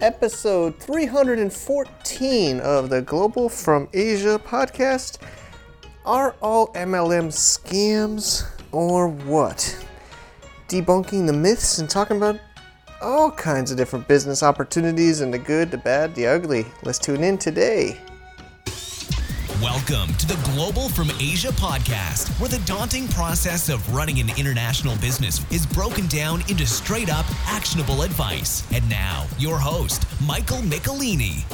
episode 314 of the Global from Asia podcast. Are all MLM scams or what? Debunking the myths and talking about all kinds of different business opportunities and the good, the bad, the ugly. Let's tune in today. Welcome to the Global from Asia podcast, where the daunting process of running an international business is broken down into straight up actionable advice. And now, your host, Michael Michelini.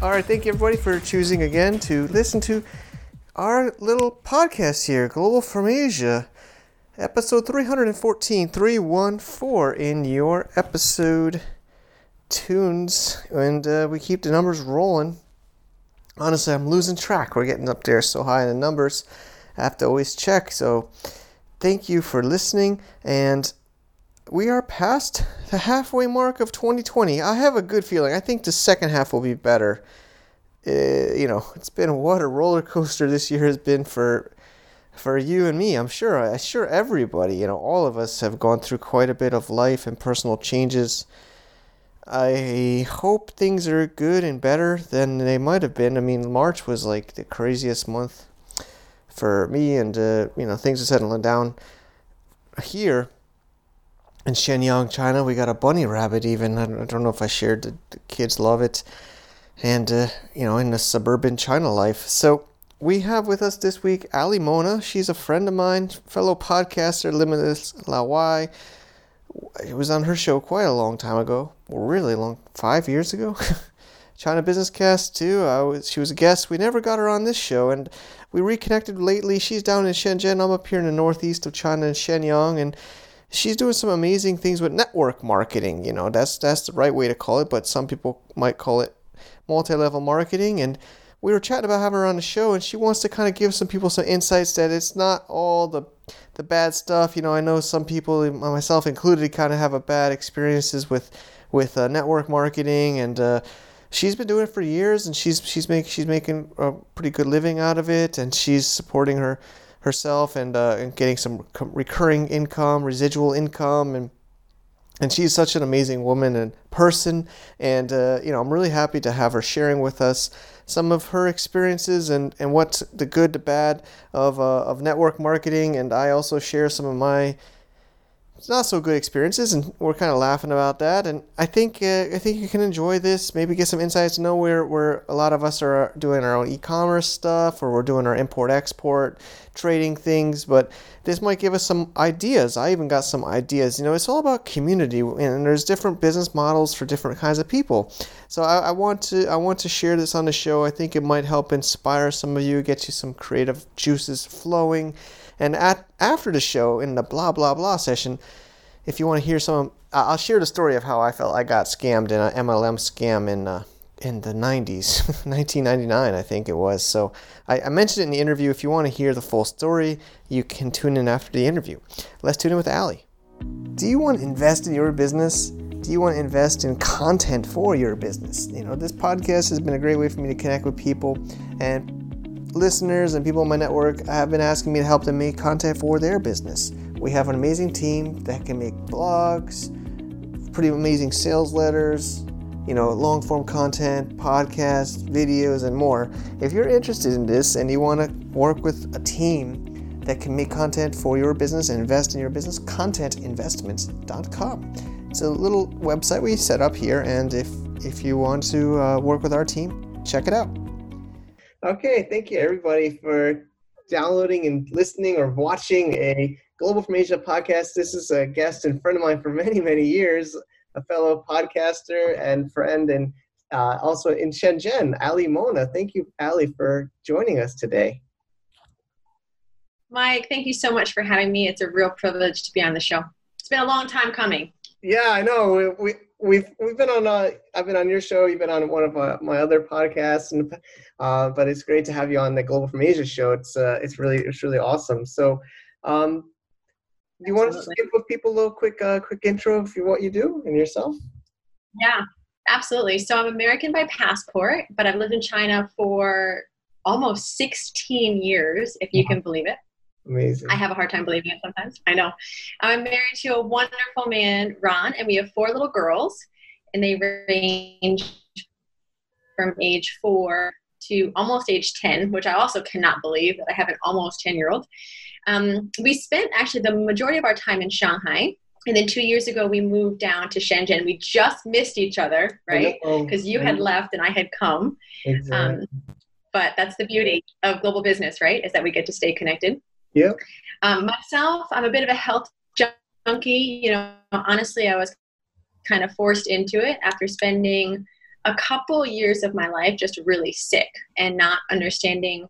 All right, thank you everybody for choosing again to listen to our little podcast here, Global from Asia, episode 314, 314 in your episode tunes. And uh, we keep the numbers rolling honestly, I'm losing track. We're getting up there so high in the numbers. I have to always check. So, thank you for listening. And we are past the halfway mark of 2020. I have a good feeling. I think the second half will be better. Uh, you know, it's been what a roller coaster this year has been for for you and me. I'm sure. I'm sure everybody. You know, all of us have gone through quite a bit of life and personal changes I hope things are good and better than they might have been. I mean, March was like the craziest month for me, and uh, you know things are settling down here in Shenyang, China. We got a bunny rabbit. Even I don't know if I shared. The, the kids love it, and uh, you know, in the suburban China life. So we have with us this week Ali Mona. She's a friend of mine, fellow podcaster, Limitless Lawai it was on her show quite a long time ago, really long, five years ago. China Business Cast too. I was, she was a guest. We never got her on this show, and we reconnected lately. She's down in Shenzhen. I'm up here in the northeast of China in Shenyang, and she's doing some amazing things with network marketing. You know, that's that's the right way to call it, but some people might call it multi-level marketing. And we were chatting about having her on the show, and she wants to kind of give some people some insights that it's not all the the bad stuff. You know, I know some people, myself included, kind of have a bad experiences with with uh, network marketing, and uh, she's been doing it for years, and she's she's making she's making a pretty good living out of it, and she's supporting her herself and uh, and getting some recurring income, residual income, and and she's such an amazing woman and person, and uh, you know I'm really happy to have her sharing with us some of her experiences and, and what's the good, the bad of, uh, of network marketing. And I also share some of my not so good experiences, and we're kind of laughing about that. And I think uh, I think you can enjoy this. Maybe get some insights. Know where where a lot of us are doing our own e-commerce stuff, or we're doing our import export trading things. But this might give us some ideas. I even got some ideas. You know, it's all about community, and there's different business models for different kinds of people. So I, I want to I want to share this on the show. I think it might help inspire some of you, get you some creative juices flowing. And at after the show in the blah blah blah session, if you want to hear some, I'll share the story of how I felt I got scammed in an MLM scam in uh, in the 90s, 1999, I think it was. So I, I, mentioned it in the interview. If you want to hear the full story, you can tune in after the interview. Let's tune in with Ali. Do you want to invest in your business? Do you want to invest in content for your business? You know, this podcast has been a great way for me to connect with people and listeners and people in my network have been asking me to help them make content for their business. We have an amazing team that can make blogs, pretty amazing sales letters, you know, long form content, podcasts, videos, and more. If you're interested in this and you want to work with a team that can make content for your business and invest in your business, contentinvestments.com. It's a little website we set up here, and if if you want to uh, work with our team, check it out. Okay, thank you everybody for downloading and listening or watching a Global from Asia podcast. This is a guest and friend of mine for many, many years, a fellow podcaster and friend, and uh, also in Shenzhen, Ali Mona. Thank you, Ali, for joining us today. Mike, thank you so much for having me. It's a real privilege to be on the show. It's been a long time coming. Yeah, I know. We, we we've we've been on uh, I've been on your show. You've been on one of uh, my other podcasts, and uh, but it's great to have you on the Global from Asia show. It's uh, it's really it's really awesome. So, um, do you want to just give people a little quick uh, quick intro of what you do and yourself? Yeah, absolutely. So I'm American by passport, but I've lived in China for almost 16 years, if you can believe it. Amazing. I have a hard time believing it sometimes. I know. I'm married to a wonderful man, Ron, and we have four little girls. and they range from age four to almost age 10, which I also cannot believe that I have an almost 10 year old. Um, we spent actually the majority of our time in Shanghai. And then two years ago, we moved down to Shenzhen. We just missed each other, right? Because you had left and I had come. Exactly. Um, but that's the beauty of global business, right? Is that we get to stay connected. Yeah. Um, myself, I'm a bit of a health junkie. You know, honestly, I was kind of forced into it after spending a couple years of my life just really sick and not understanding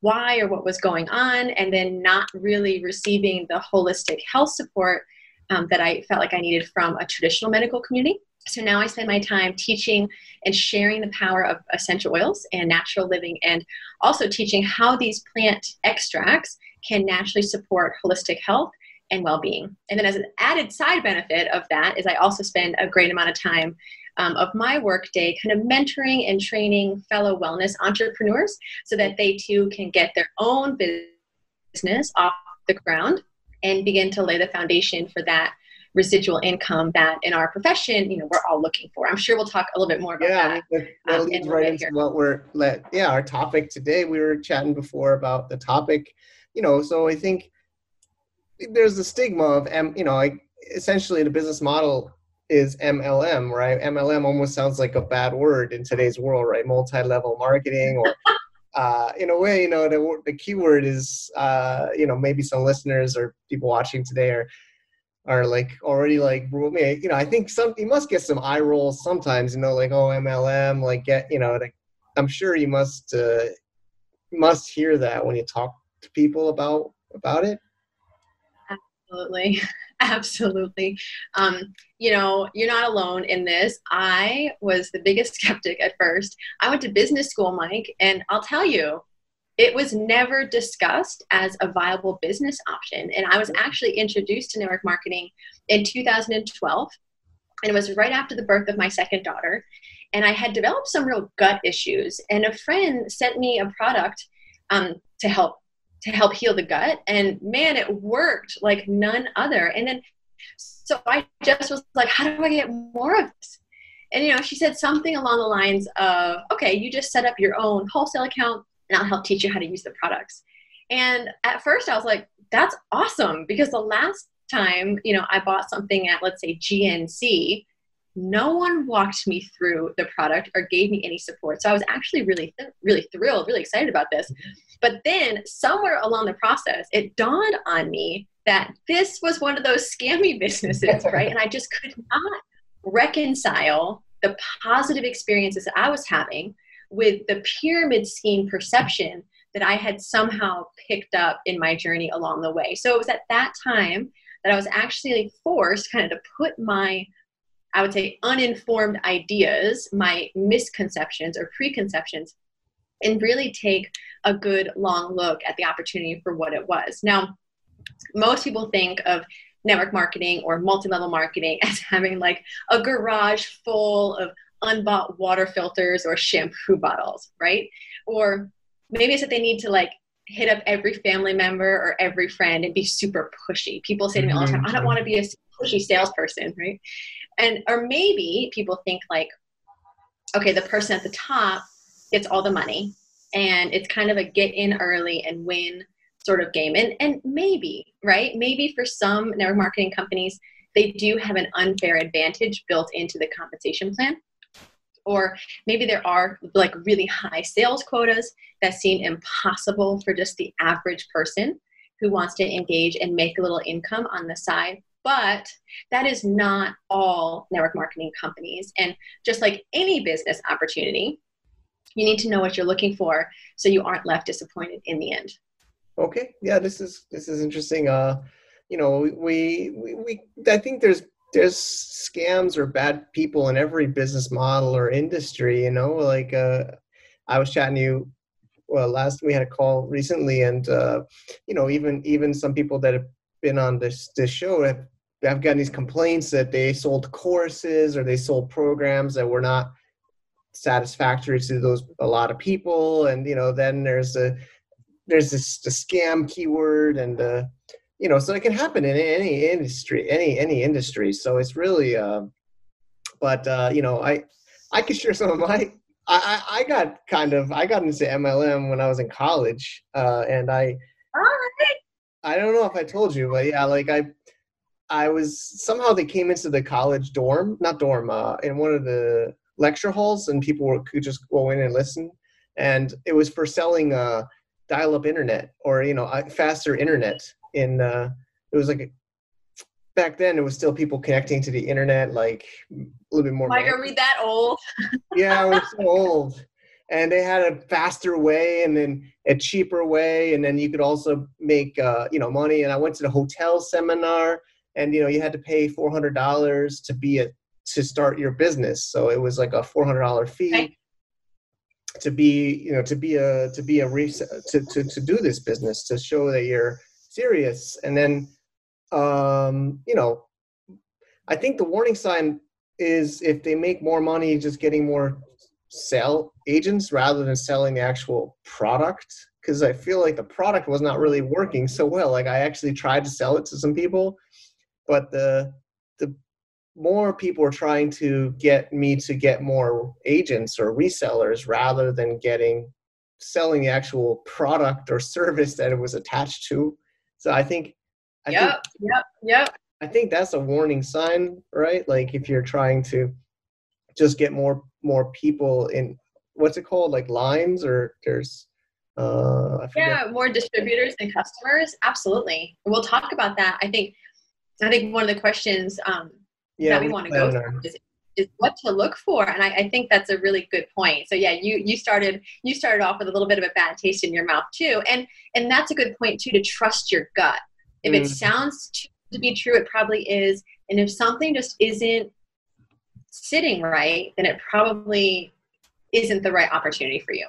why or what was going on, and then not really receiving the holistic health support um, that I felt like I needed from a traditional medical community. So now I spend my time teaching and sharing the power of essential oils and natural living, and also teaching how these plant extracts can naturally support holistic health and well-being. And then as an added side benefit of that is I also spend a great amount of time um, of my workday kind of mentoring and training fellow wellness entrepreneurs so that they too can get their own business off the ground and begin to lay the foundation for that residual income that in our profession, you know, we're all looking for. I'm sure we'll talk a little bit more about yeah, that. Yeah, that, that um, leads right into here. what we're let. Yeah, our topic today. We were chatting before about the topic. You know, so I think there's the stigma of M. You know, like essentially the business model is MLM, right? MLM almost sounds like a bad word in today's world, right? Multi-level marketing, or uh, in a way, you know, the the keyword is, uh, you know, maybe some listeners or people watching today are are like already like you know i think some you must get some eye rolls sometimes you know like oh mlm like get you know like, i'm sure you must uh must hear that when you talk to people about about it absolutely absolutely um you know you're not alone in this i was the biggest skeptic at first i went to business school mike and i'll tell you it was never discussed as a viable business option. And I was actually introduced to network marketing in 2012. And it was right after the birth of my second daughter. And I had developed some real gut issues. And a friend sent me a product um, to help to help heal the gut. And man, it worked like none other. And then so I just was like, how do I get more of this? And you know, she said something along the lines of, okay, you just set up your own wholesale account and I'll help teach you how to use the products. And at first I was like, that's awesome because the last time, you know, I bought something at let's say GNC, no one walked me through the product or gave me any support. So I was actually really really thrilled, really excited about this. But then somewhere along the process, it dawned on me that this was one of those scammy businesses, right? And I just could not reconcile the positive experiences that I was having with the pyramid scheme perception that I had somehow picked up in my journey along the way. So it was at that time that I was actually forced kind of to put my, I would say, uninformed ideas, my misconceptions or preconceptions, and really take a good long look at the opportunity for what it was. Now, most people think of network marketing or multi level marketing as having like a garage full of unbought water filters or shampoo bottles, right? Or maybe it's that they need to like hit up every family member or every friend and be super pushy. People say to me all the time, I don't mm-hmm. want to be a pushy salesperson, right? And or maybe people think like, okay, the person at the top gets all the money and it's kind of a get in early and win sort of game. And and maybe, right? Maybe for some network marketing companies, they do have an unfair advantage built into the compensation plan or maybe there are like really high sales quotas that seem impossible for just the average person who wants to engage and make a little income on the side but that is not all network marketing companies. And just like any business opportunity you need to know what you're looking for so you aren't left disappointed in the end. Okay. Yeah this is this is interesting. Uh you know we we, we i think there's there's scams or bad people in every business model or industry you know? Like uh, i was chatting to you well last we had a call recently and uh, you know even even some people that have been on this this show have, have gotten these complaints that they sold courses or they sold programs that were not satisfactory to those a lot of people and you know then there's a there's this the scam keyword and uh you know so it can happen in any industry any any industry so it's really uh, but uh, you know, I I could share some of my. I, I got kind of I got into MLM when I was in college, uh, and I. I don't know if I told you, but yeah, like I, I was somehow they came into the college dorm, not dorm, uh, in one of the lecture halls, and people were, could just go in and listen, and it was for selling uh, dial-up internet or you know faster internet. In uh, it was like back then it was still people connecting to the internet like a little bit more. Mike, are we that old? yeah, we're so old. And they had a faster way and then a cheaper way, and then you could also make uh, you know money. And I went to the hotel seminar, and you know you had to pay four hundred dollars to be a to start your business. So it was like a four hundred dollar fee. Right. To be, you know, to be a to be a to, to to do this business to show that you're serious, and then um, you know, I think the warning sign is if they make more money just getting more sell agents rather than selling the actual product because I feel like the product was not really working so well. Like I actually tried to sell it to some people, but the the more people were trying to get me to get more agents or resellers rather than getting selling the actual product or service that it was attached to. So I think I yep, think, yep, yep. I think that's a warning sign, right? Like if you're trying to just get more more people in what's it called, like lines or there's uh yeah, more distributors and customers. Absolutely. We'll talk about that. I think I think one of the questions um yeah, that we, we want to go through is, is what to look for and I, I, think that's a really good point so yeah you you started you started off with a little bit of a bad taste in your mouth too and and that's a good point too to trust your gut if it mm. sounds to be true, it probably is. And if something just isn't sitting right, then it probably isn't the right opportunity for you.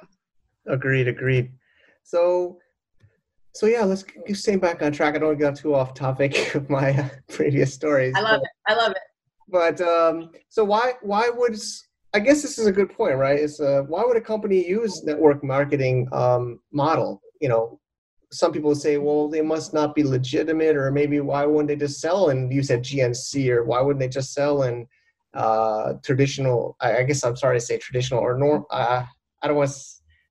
Agreed, agreed. So, so yeah, let's stay back on track. I don't get too off topic of my uh, previous stories. I love but, it. I love it. But um, so why why would I guess this is a good point, right? It's uh, why would a company use network marketing um, model? You know, some people say, well, they must not be legitimate, or maybe why wouldn't they just sell? And you said GNC, or why wouldn't they just sell in uh, traditional? I, guess I'm sorry to say traditional or norm. Uh, I don't want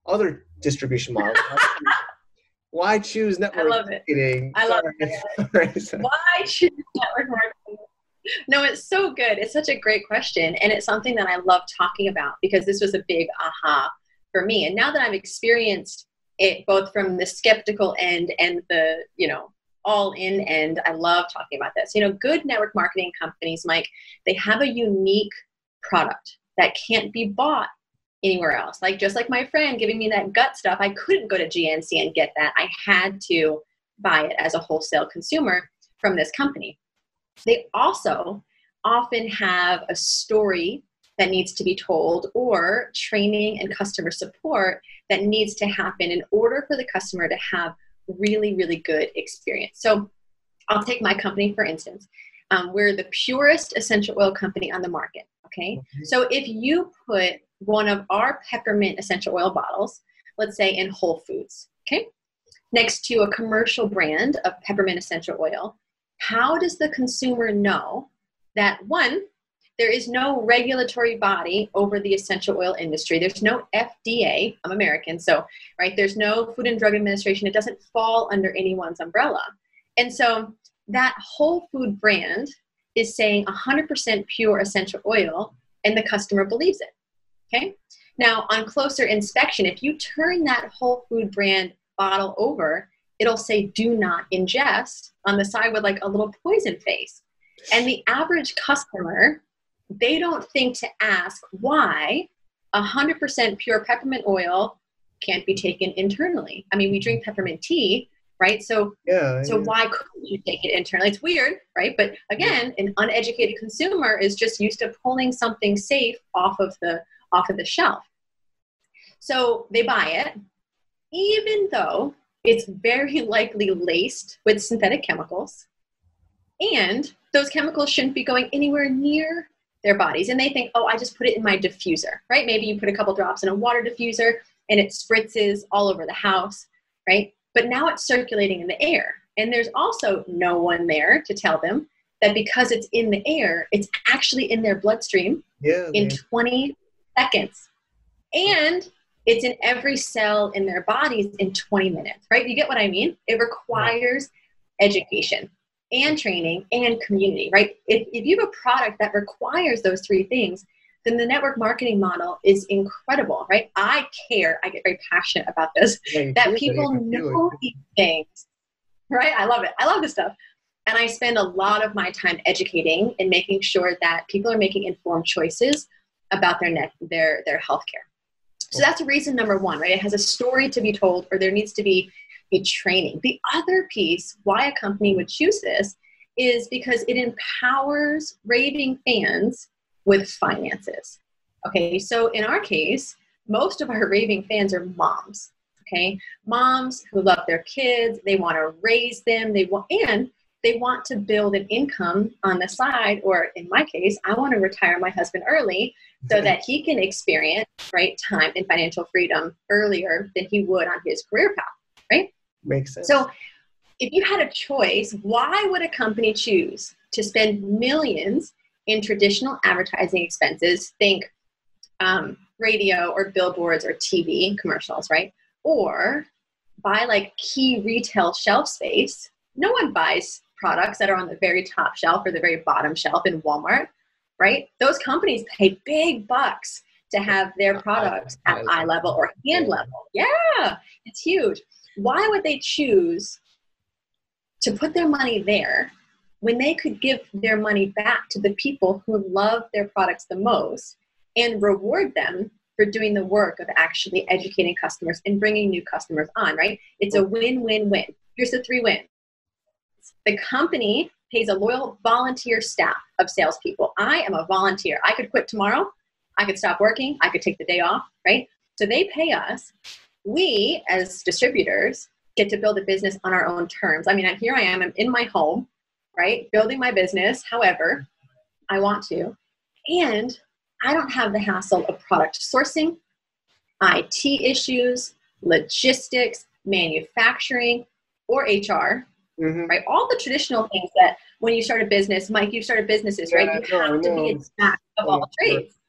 other distribution models. why choose network I love marketing? It. I love it. why choose network marketing? No, it's so good. It's such a great question, and it's something that I love talking about because this was a big aha for me. And now that I've experienced it both from the skeptical end and the you know all in end i love talking about this. You know good network marketing companies mike they have a unique product that can't be bought anywhere else. Like just like my friend giving me that gut stuff i couldn't go to gnc and get that. I had to buy it as a wholesale consumer from this company. They also often have a story that needs to be told or training and customer support that needs to happen in order for the customer to have really really good experience. So i'll take my company for instance. Um, we're the purest essential oil company on the market okay? Mm-hmm. so if you put one of our peppermint essential oil bottles let's say in whole foods okay next to a commercial brand of peppermint essential oil how does the consumer know that one there is no regulatory body over the essential oil industry. There's no FDA. I'm American, so right. There's no Food and Drug Administration. It doesn't fall under anyone's umbrella. And so that whole food brand is saying 100% pure essential oil, and the customer believes it. Okay. Now, on closer inspection, if you turn that whole food brand bottle over, it'll say "Do not ingest" on the side with like a little poison face. And the average customer they don't think to ask why 100% pure peppermint oil can't be taken internally. I mean, we drink peppermint tea, right? So, yeah, so yeah. why couldn't you take it internally? It's weird, right? But again, an uneducated consumer is just used to pulling something safe off of the off of the shelf. So they buy it, even though it's very likely laced with synthetic chemicals, and those chemicals shouldn't be going anywhere near their bodies and they think oh i just put it in my diffuser right maybe you put a couple drops in a water diffuser and it spritzes all over the house right but now it's circulating in the air and there's also no one there to tell them that because it's in the air, it's actually in their bloodstream Yeah. in they- 20 seconds. And it's in every cell in their bodies in 20 minutes, right? You get what I mean? It requires education and training and community, right? If, if you have a product that requires those three things, then the network marketing model is incredible, right? I care, I get very passionate about this, yeah, that feel it, you people it. know these things, right? I love it. I love this stuff. And I spend a lot of my time educating and making sure that people are making informed choices about their net, their their healthcare. So that's reason number one, right? It has a story to be told, or there needs to be be training. The other piece why a company would choose this is because it empowers raving fans with finances. Okay, so in our case, most of our raving fans are moms. Okay, moms who love their kids, they want to raise them, they want and they want to build an income on the side, or in my case, I want to retire my husband early so that he can experience right time and financial freedom earlier than he would on his career path. Makes sense. So, if you had a choice, why would a company choose to spend millions in traditional advertising expenses? Think um, radio or billboards or TV commercials, right? Or buy like key retail shelf space. No one buys products that are on the very top shelf or the very bottom shelf in Walmart, right? Those companies pay big bucks to have their products at eye level or hand level. Yeah, it's huge. Why would they choose to put their money there when they could give their money back to the people who love their products the most and reward them for doing the work of actually educating customers and bringing new customers on, right? It's a win win win. Here's the three wins the company pays a loyal volunteer staff of salespeople. I am a volunteer. I could quit tomorrow. I could stop working. I could take the day off, right? So they pay us. We, as distributors, get to build a business on our own terms. I mean, here I am, I'm in my home, right? Building my business however I want to. And I don't have the hassle of product sourcing, IT issues, logistics, manufacturing, or HR, Mhm. right? All the traditional things that when you start a business, Mike, you've started businesses, right? You no, have to be a jack of all Oh, trades.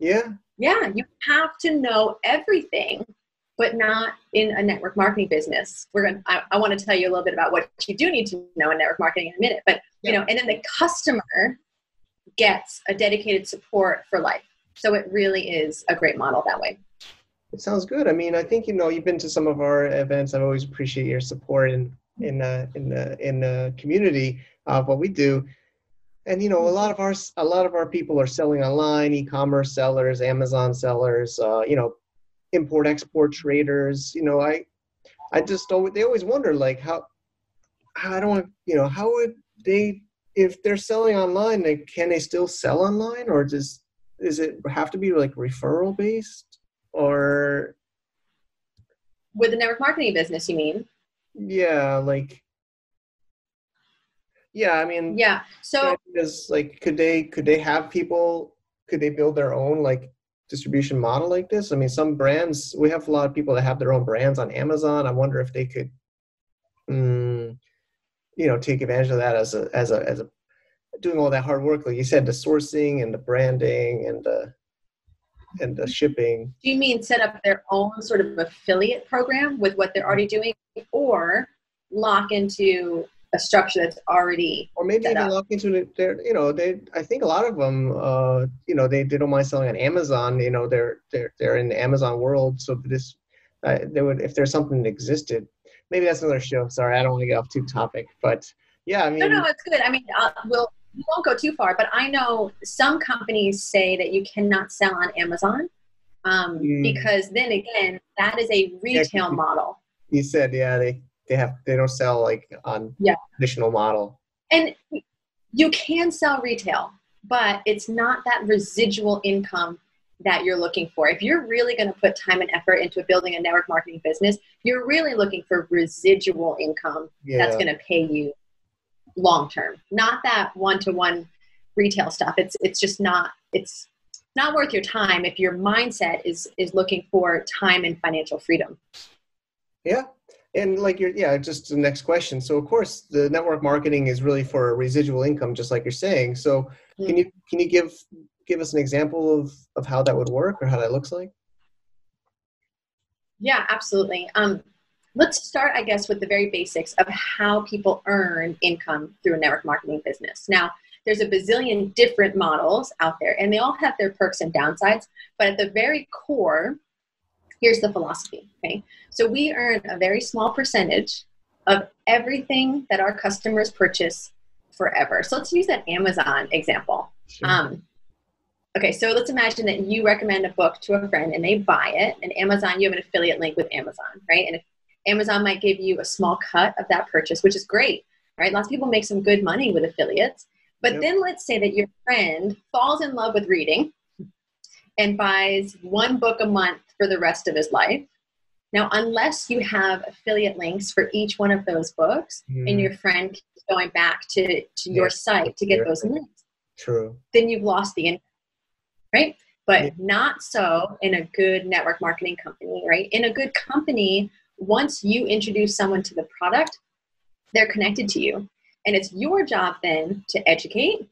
Yeah. Yeah, you have to know everything, but not in a network marketing business. We're gonna. I, I want to tell you a little bit about what you do need to know in network marketing in a minute, but you know, and then the customer gets a dedicated support for life. So it really is a great model that way. It sounds good. I mean, I think you know you've been to some of our events. I've always appreciate your support in in uh, in the in the community of what we do. And you know, a lot of our a lot of our people are selling online, e-commerce sellers, Amazon sellers, uh, you know, import export traders. You know, I I just always they always wonder like how how I don't want you know how would they if they're selling online, like can they still sell online or does is it have to be like referral based or With the network marketing business, you mean? yeah like yeah i mean Yeah. So is like could they could they have people could they build their own like distribution model like this? I mean some brands we have a lot of people that have their own brands on amazon. I wonder if they could mm, you know take advantage of that as a as a as a doing all that hard work like you said the sourcing and the branding and the and the shipping. Do you mean set up their own sort of affiliate program with what they're already doing or lock into a structure that's already or maybe even up. look into it you know they i think a lot of them uh you know they, they don't mind selling on amazon you know they're they're they're in the amazon world so this uh, they would if there's something that existed maybe that's another show sorry i don't want to get off too topic but yeah i mean No, no, it's good. I mean, uh, we'll we won't go too far, but I know some companies say that you cannot sell on Amazon um, Mm. because then again, that is a retail you- model, you said yeah they they have they don't sell like on Yeah. traditional model. And you can sell retail, but it's not that residual income that you're looking for. If you're really going to put time and effort into building a network marketing business, you're really looking for residual income yeah that's going to pay you long term. Not that one to one retail stuff. It's it's just not it's not worth your time if your mindset is is looking for time and financial freedom. Yeah and like your yeah, just the next question. So of course, the network marketing is really for residual income, just like you're saying. So can you can you give give us an example of of how that would work or how that looks like? Yeah, absolutely. Um, let's start, I guess, with the very basics of how people earn income through a network marketing business. Now, there's a bazillion different models out there, and they all have their perks and downsides. But at the very core, here's the philosophy. Okay, so we earn a very small percentage of everything that our customers purchase forever. So let's use that Amazon example. Sure. Um, okay, so let's imagine that you recommend a book to a friend and they buy it, and Amazon, you have an affiliate link with Amazon, right? And if Amazon might give you a small cut of that purchase, which is great, right? Lots of people make some good money with affiliates. But yep. then let's say that your friend falls in love with reading and buys one book a month for the rest of his life. Now, unless you have affiliate links for each one of those books mm. and your friend keeps going back to, to your site to get those links, True. then you've lost the income, right? But yeah. not so in a good network marketing company, right? In a good company, once you introduce someone to the product, they're connected to you. And it's your job then to educate,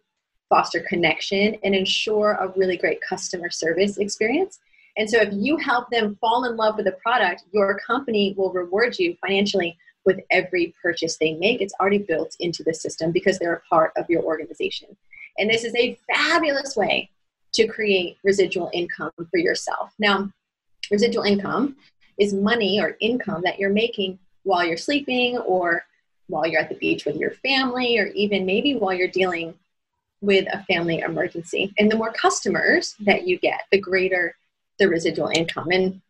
foster connection, and ensure a really great customer service experience. And so if you help them fall in love with the product, your company will reward you financially with every purchase they make. It's already built into the system because they're a part of your organization. And this is a fabulous way to create residual income for yourself. Now, residual income is money or income that you're making while you're sleeping or while you're at the beach with your family or even maybe while you're dealing with a family emergency. And the more customers that you get, the greater the residual income. And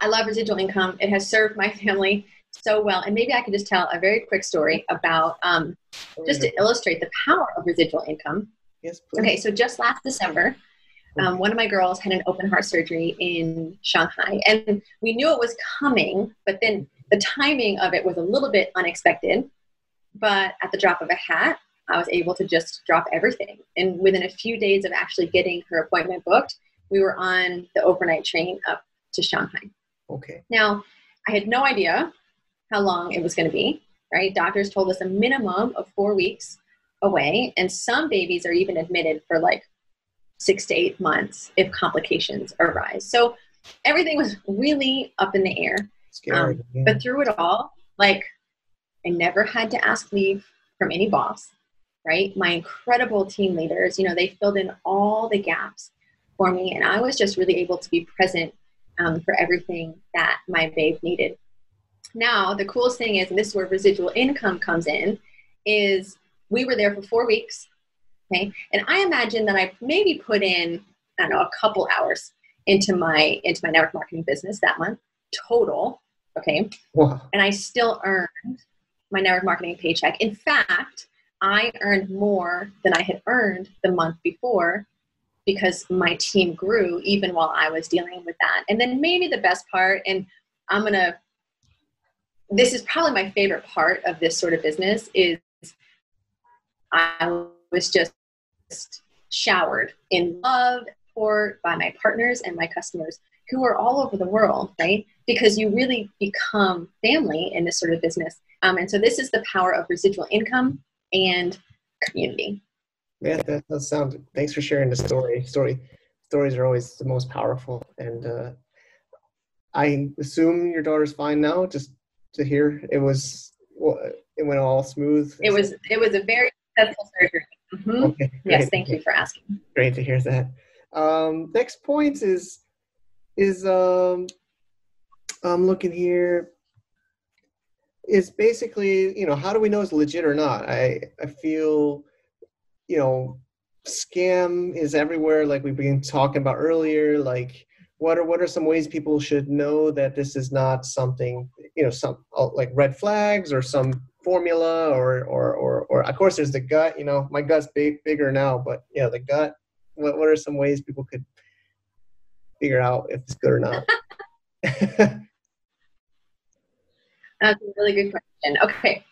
I love residual income. It has served my family so well. And maybe I could just tell a very quick story about um, just to illustrate the power of residual income. Yes, please. Okay, so just last December, um, one of my girls had an open heart surgery in Shanghai, and we knew it was coming, but then the timing of it was a little bit unexpected. But at the drop of a hat, I was able to just drop everything. And within a few days of actually getting her appointment booked, we were on the overnight train up to Shanghai. Okay. Now, I had no idea how long it was going to be, right? Doctors told us a minimum of four weeks away, and some babies are even admitted for like six to eight months if complications arise. So everything was really up in the air. Scary, um, yeah. But through it all, like I never had to ask leave from any boss, right? My incredible team leaders, you know, they filled in all the gaps for me, and I was just really able to be present um, for everything that my babe needed. Now, the coolest thing is, and this is where residual income comes in, is we were there for four weeks Okay. And I imagine that I maybe put in, I don't know, a couple hours into my into my network marketing business that month total. Okay. Wow. And I still earned my network marketing paycheck. In fact, I earned more than I had earned the month before because my team grew even while I was dealing with that. And then maybe the best part, and I'm gonna this is probably my favorite part of this sort of business is I was just showered in love or by my partners and my customers who are all over the world, right? Because you really become family in this sort of business. Um, and so this is the power of residual income and community. Yeah, that does sound. Thanks for sharing the story. Story stories are always the most powerful, and uh, I assume your daughter's fine now. Just to hear it was, well, it went all smooth. It was. It was a very successful surgery. Mm-hmm. Okay, yes, thank you for asking. Great to hear that. Um, next point is is um, I'm looking here. Is basically you know how do we know it's legit or not? I I feel you know scam is everywhere like we've been talking about earlier like what are what are some ways people should know that this is not something you know some uh, like red flags or some formula or or or or of course there's the gut you know my gut's big bigger now but yeah the gut what, what are some ways people could figure out if it's good or not that's a really good question okay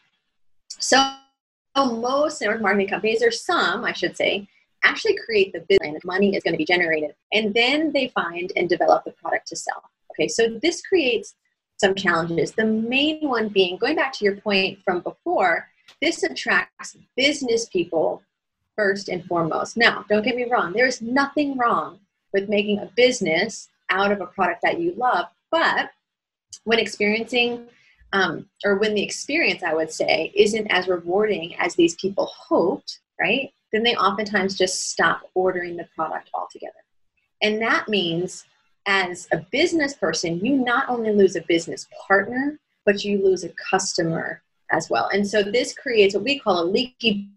so most network marketing companies or some i should say actually create the business money is going to be generated and then they find and develop the product to sell okay so this creates some challenges. The main one being going back to your point from before, this attracts business people first and foremost. Now, don't get me wrong, there's nothing wrong with making a business out of a product that you love, but when experiencing um, or when the experience, I would say, isn't as rewarding as these people hoped, right? Then they oftentimes just stop ordering the product altogether. And that means, as a business person, you not only lose a business partner, but you lose a customer as well. And so this creates what we call a leaky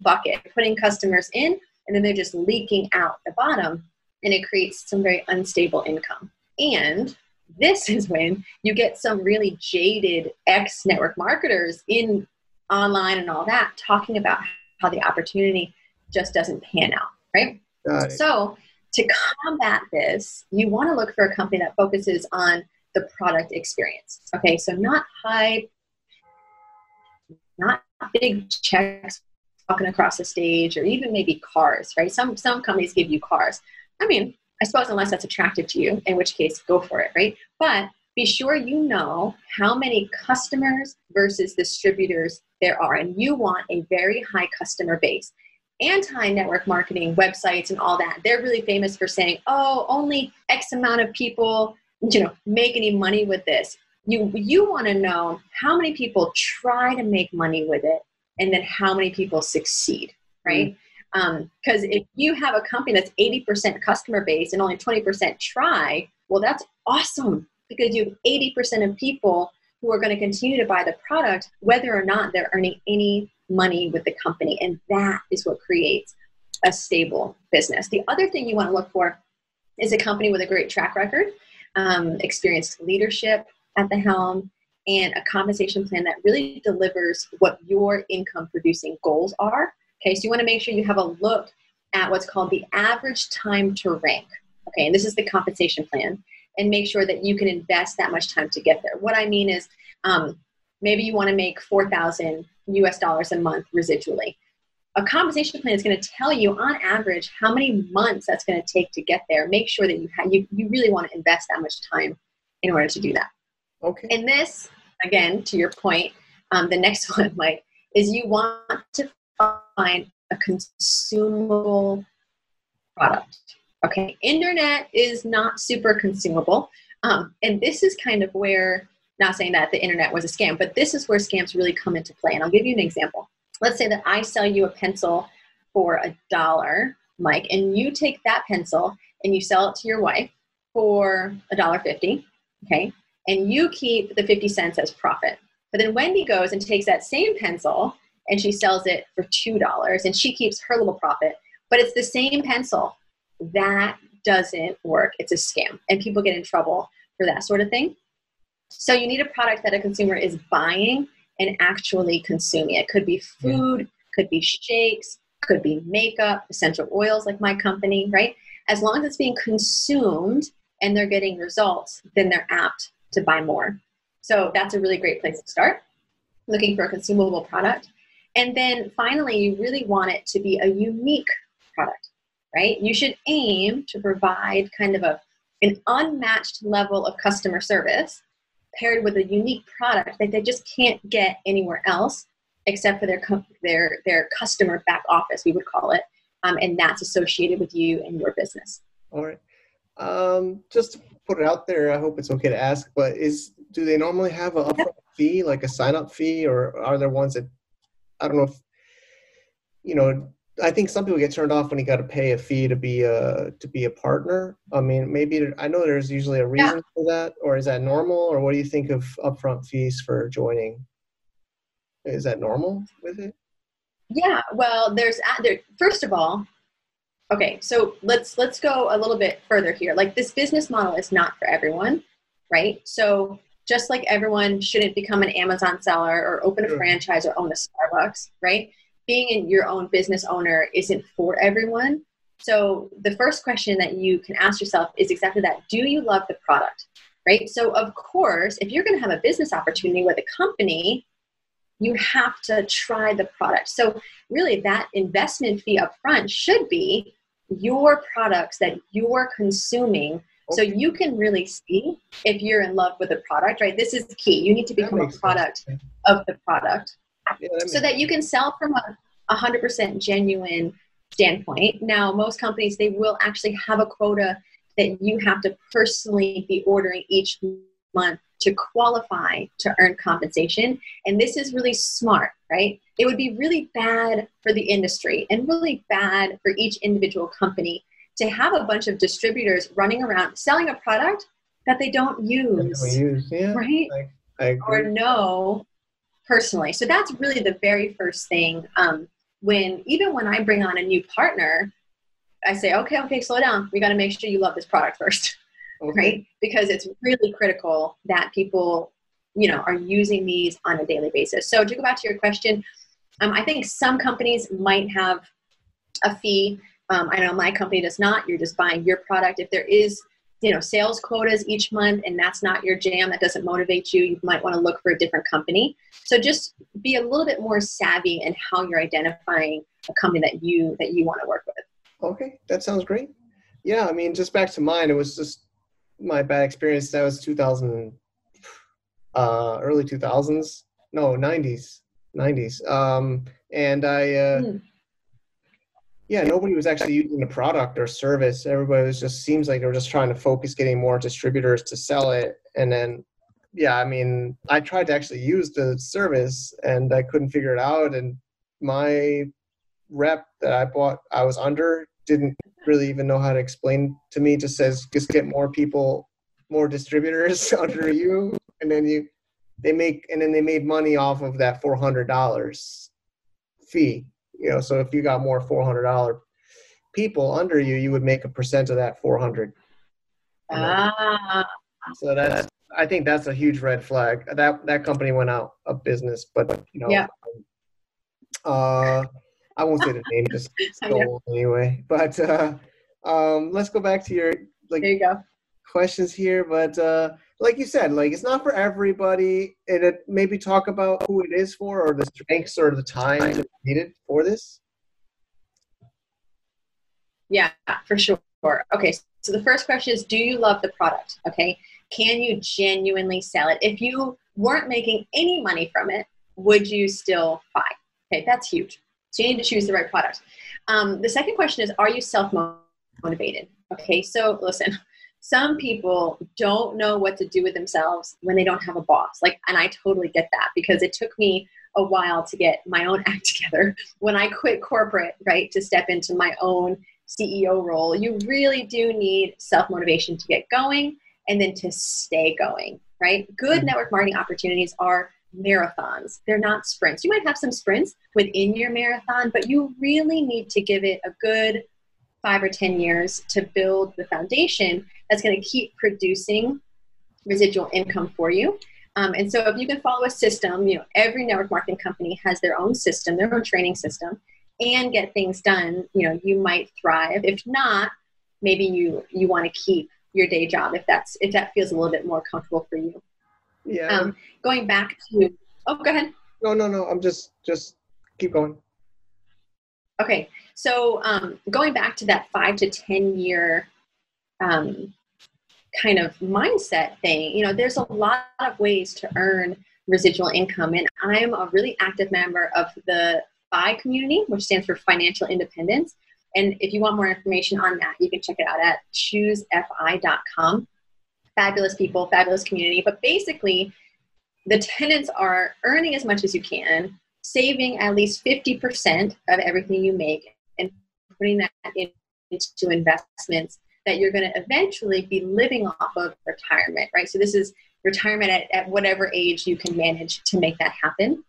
bucket, putting customers in, and then they're just leaking out the bottom, and it creates some very unstable income. And this is when you get some really jaded ex network marketers in online and all that talking about how the opportunity just doesn't pan out, right? So, to combat this, you want to look for a company that focuses on the product experience. Okay, so not hype, not big checks walking across the stage, or even maybe cars, right? Some some companies give you cars. I mean, I suppose unless that's attractive to you, in which case go for it, right? But be sure you know how many customers versus distributors there are, and you want a very high customer base. Anti network marketing websites and all that, they're really famous for saying, oh, only X amount of people, you know, make any money with this. You, you want to know how many people try to make money with it and then how many people succeed, right? Mm-hmm because um, if you have a company that's 80% customer base and only 20% try, well, that's awesome because you have 80% of people who are going to continue to buy the product, whether or not they're earning any money with the company. And that is what creates a stable business. The other thing you want to look for is a company with a great track record, um, experienced leadership at the helm, and a compensation plan that really delivers what your income producing goals are Okay, so you want to make sure you have a look at what's called the average time to rank. Okay, and this is the compensation plan, and make sure that you can invest that much time to get there. What I mean is, um, maybe you want to make 4,000 US dollars a month residually. A compensation plan is going to tell you on average how many months that's going to take to get there. Make sure that you have, you, you really want to invest that much time in order to do that. Okay. And this, again, to your point, um, the next one, Mike, is you want to find a consumable product. Okay, internet is not super consumable. Um, and this is kind of where, not saying that the internet was a scam, but this is where scams really come into play. And I'll give you an example. Let's say that I sell you a pencil for a dollar, Mike, and you take that pencil and you sell it to your wife for a dollar fifty, okay? And you keep the 50 cents as profit. But then Wendy goes and takes that same pencil and she sells it for $2 and she keeps her little profit, but it's the same pencil. That doesn't work. It's a scam and people get in trouble for that sort of thing. So you need a product that a consumer is buying and actually consuming. It could be food, could be shakes, could be makeup, essential oils like my company, right? As long as it's being consumed and they're getting results, then they're apt to buy more. So that's a really great place to start. Looking for a consumable product. And then finally, you really want it to be a unique product, right? You should aim to provide kind of a, an unmatched level of customer service paired with a unique product that they just can't get anywhere else except for their, their, their customer back office, we would call it. Um, and that's associated with you and your business. All right. Um, just to put it out there, I hope it's okay to ask, but is do they normally have a upfront fee, like a sign up fee, or are there ones that I don't know if you know. I think some people get turned off when you got to pay a fee to be a to be a partner. I mean, maybe I know there's usually a reason yeah. for that, or is that normal? Or what do you think of upfront fees for joining? Is that normal with it? Yeah. Well, there's there. First of all, okay. So let's let's go a little bit further here. Like this business model is not for everyone, right? So just like everyone shouldn't become an Amazon seller or open a franchise or own a Starbucks, right? Being in your own business owner isn't for everyone. So the first question that you can ask yourself is exactly that. Do you love the product? Right? So of course, if you're going to have a business opportunity with a company, you have to try the product. So really that investment fee up front should be your products that you're consuming So you can really see if you're in love with the product, right? This is key. You need to become a product sense. of the product yeah, that so that you can sell from a 100% genuine standpoint. Now, most companies, they will actually have a quota that you have to personally be ordering each month to qualify to earn compensation. And this is really smart, right? It would be really bad for the industry and really bad for each individual company to have a bunch of distributors running around selling a product that they don't use. Don't use. Yeah, right? I, I or know personally. So that's really the very first thing. Um, when even when I bring on a new partner, I say, okay, okay, slow down. We got to make sure you love this product first, okay. right? Because it's really critical that people, you know, are using these on a daily basis. So to go back to your question, um, I think some companies might have a fee. Um, I know my company does not. You're just buying your product. If there is, you know, sales quotas each month, and that's not your jam, that doesn't motivate you. You might want to look for a different company. So just be a little bit more savvy in how you're identifying a company that you that you want to work with. Okay, that sounds great. Yeah, I mean, just back to mine, it was just my bad experience. That was 2000, uh, early 2000s, no, 90s, 90s. Um, and I, uh, mm. Yeah, nobody was actually using the product or service. Everybody was just seems like they were just trying to focus getting more distributors to sell it. And then, yeah, I mean, I tried to actually use the service and I couldn't figure it out. And my rep that I bought, I was under, didn't really even know how to explain to me. Just says, just get more people, more distributors under you, and then you, they make, and then they made money off of that four hundred dollars fee. You know, so if you got more four hundred dollar people under you, you would make a percent of that four hundred. Ah. So that's I think that's a huge red flag. That that company went out of business, but you know, yeah. uh, I won't say the name, just stole anyway. But uh, um, let's go back to your like there you go. questions here. But uh, like you said, like it's not for everybody. And it maybe talk about who it is for, or the strengths, or the time needed for this. Yeah, for sure. Okay, so the first question is, do you love the product? Okay, can you genuinely sell it? If you weren't making any money from it, would you still buy? Okay, that's huge. So you need to choose the right product. Um, the second question is, are you self motivated? Okay, so listen, some people don't know what to do with themselves when they don't have a boss. Like, and I totally get that because it took me a while to get my own act together. When I quit corporate, right, to step into my own CEO role, you really do need self motivation to get going and then to stay going, right? Good mm-hmm. network marketing opportunities are marathons. They're not sprints. You might have some sprints within your marathon, but you really need to give it a good five or 10 years to build the foundation that's going to keep producing residual income for you. Um, and so if you can follow a system, you know, every network marketing company has their own system, their own training system, and get things done, you know, you might thrive. If not, maybe you you want to keep your day job if that's if that feels a little bit more comfortable for you. Yeah. Um, going back to, oh, go ahead. No, no, no. I'm just, just keep going. Okay. So um, going back to that five to 10 year um, kind of mindset thing, you know, there's a lot of ways to earn residual income. And I'm a really active member of the FI community, which stands for Financial Independence. And if you want more information on that, you can check it out at choosefi.com fabulous people, fabulous community. But basically, the tenants are earning as much as you can, saving at least 50% of everything you make, and putting that into investments that you're going to eventually be living off of retirement, right? So, this is retirement at, at whatever age you can manage to make that happen.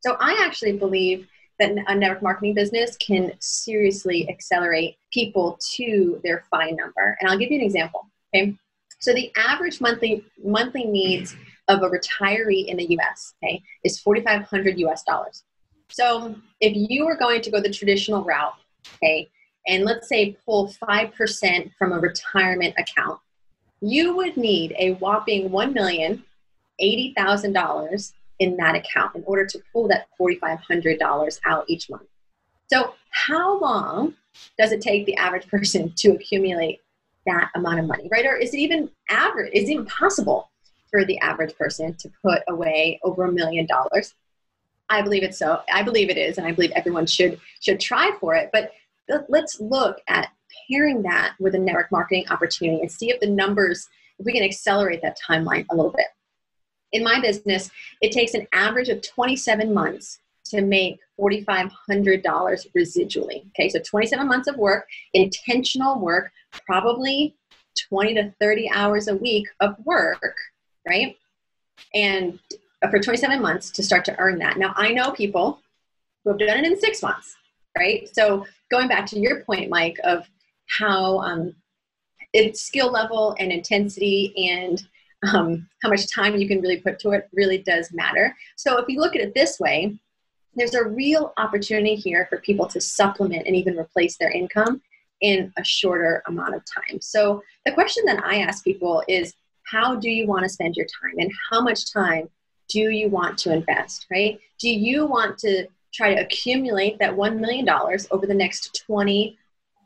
So, I actually believe that a network marketing business can seriously accelerate people to their FI number. And I'll give you an example. Okay. So the average monthly monthly needs of a retiree in the US, okay, is 4500 US dollars. So if you were going to go the traditional route, okay, and let's say pull 5% from a retirement account, you would need a whopping $1,080,000 in that account in order to pull that $4,500 out each month. So, how long does it take the average person to accumulate that amount of money, right? Or is it even average? Is it even possible for the average person to put away over a million dollars? I believe it's so. I believe it is, and I believe everyone should should try for it. But let's look at pairing that with a network marketing opportunity and see if the numbers, if we can accelerate that timeline a little bit. In my business, it takes an average of 27 months to make $4,500 residually. Okay, so 27 months of work, intentional work, probably 20 to 30 hours a week of work, right? And for 27 months to start to earn that. Now, I know people who have done it in six months, right? So, going back to your point, Mike, of how um, it's skill level and intensity and um, how much time you can really put to it really does matter. So, if you look at it this way, there's a real opportunity here for people to supplement and even replace their income in a shorter amount of time. So, the question that I ask people is how do you want to spend your time and how much time do you want to invest, right? Do you want to try to accumulate that $1 million over the next 20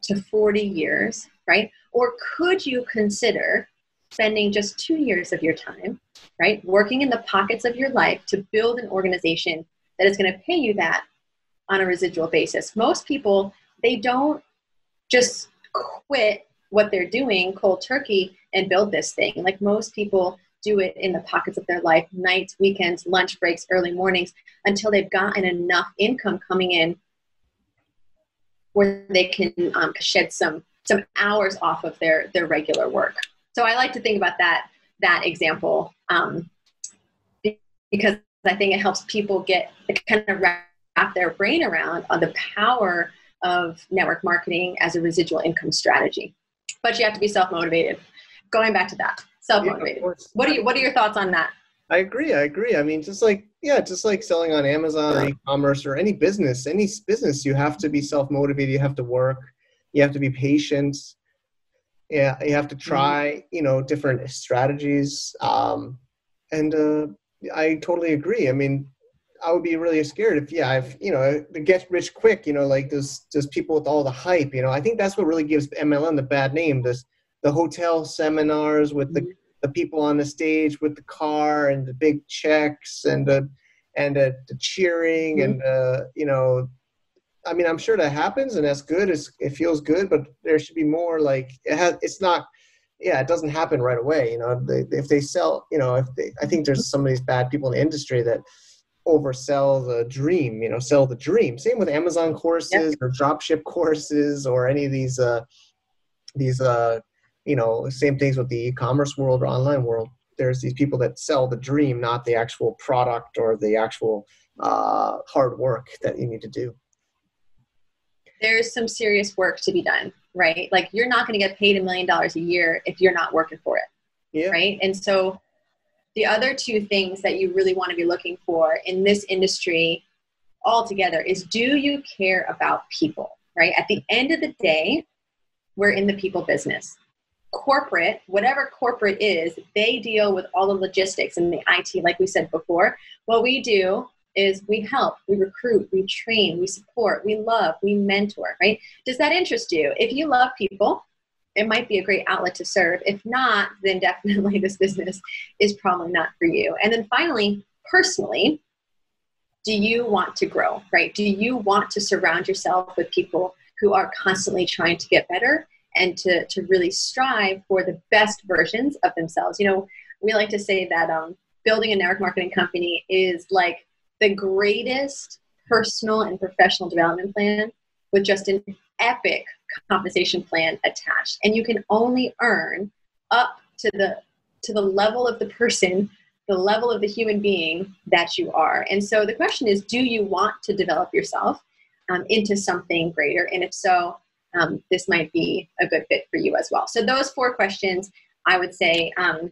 to 40 years, right? Or could you consider spending just two years of your time, right, working in the pockets of your life to build an organization that is going to pay you that on a residual basis? Most people, they don't just quit what they're doing cold turkey and build this thing. Like most people do it in the pockets of their life, nights, weekends, lunch breaks, early mornings, until they've gotten enough income coming in where they can um, shed some some hours off of their their regular work. So I like to think about that that example um, because I think it helps people get kind of wrap their brain around on the power of network marketing as a residual income strategy. But you have to be self motivated. Going back to that, self motivated. Yeah, what are you, What are your thoughts on that? I agree. I agree. I mean, just like yeah, just like selling on Amazon, e-commerce, or any business, any business, you have to be self-motivated. You have to work. You have to be patient. Yeah, you have to mm-hmm. try, you know, different strategies. Um, and uh, I totally agree. I mean, I would be really scared if yeah, if you know, to get rich quick, you know, like those those people with all the hype. You know, I think that's what really gives MLM the bad name. This the hotel seminars with the mm-hmm the people on the stage with the car and the big checks and the and the, the cheering mm-hmm. and uh, you know i mean i'm sure that happens and that's good it's, it feels good but there should be more like it has it's not yeah it doesn't happen right away you know they, if they sell you know if they i think there's some of these bad people in the industry that oversell the dream you know sell the dream same with amazon courses yep. or dropship courses or any of these uh these uh you know, same things with the e-commerce world or online world. There's these people that sell the dream, not the actual product or the actual uh, hard work that you need to do. There's some serious work to be done, right? Like you're not going to get paid a million dollars a year if you're not working for it, yeah. right? And so the other two things that you really want to be looking for in this industry altogether is do you care about people, right? At the end of the day, we're in the people business corporate, whatever corporate is, they deal with all the logistics and the IT, like we said before. What we do is we help, we recruit, we train, we support, we love, we mentor, right? Does that interest you? If you love people, it might be a great outlet to serve. If not, then definitely this business is probably not for you. And then finally, personally, do you want to grow, right? Do you want to surround yourself with people who are constantly trying to get better and to, to really strive for the best versions of themselves. You know, we like to say that um, building a network marketing company is like the greatest personal and professional development plan with just an epic compensation plan attached. And you can only earn up to the to the level of the person the level of the human being that you are. And so the question is do you want to develop yourself um, into something greater? And if so, um, this might be a good fit for you as well. So those four questions, I would say, um,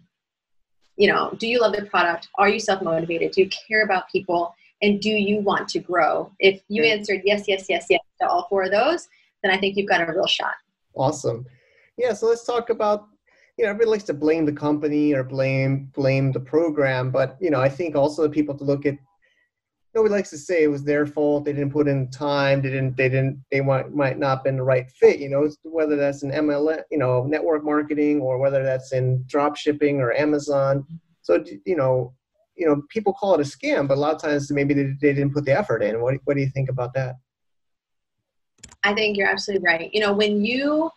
you know, do you love the product? Are you self-motivated? Do you care about people? And do you want to grow? If you answered yes, yes, yes, yes to all four of those, then I think you've got a real shot. Awesome. Yeah, so let's talk about you know everybody likes to blame the company or blame blame the program but you know i think also people to look at nobody likes to say it was their fault. They didn't put in time. They didn't. They didn't. They might might not been the right fit. You know, whether that's in MLM, you know, network marketing, or whether that's in drop shipping or Amazon. So you know, you know, people call it a scam, but a lot of times maybe they, they didn't put the effort in. What What do you think about that? I think you're absolutely right. You know, when you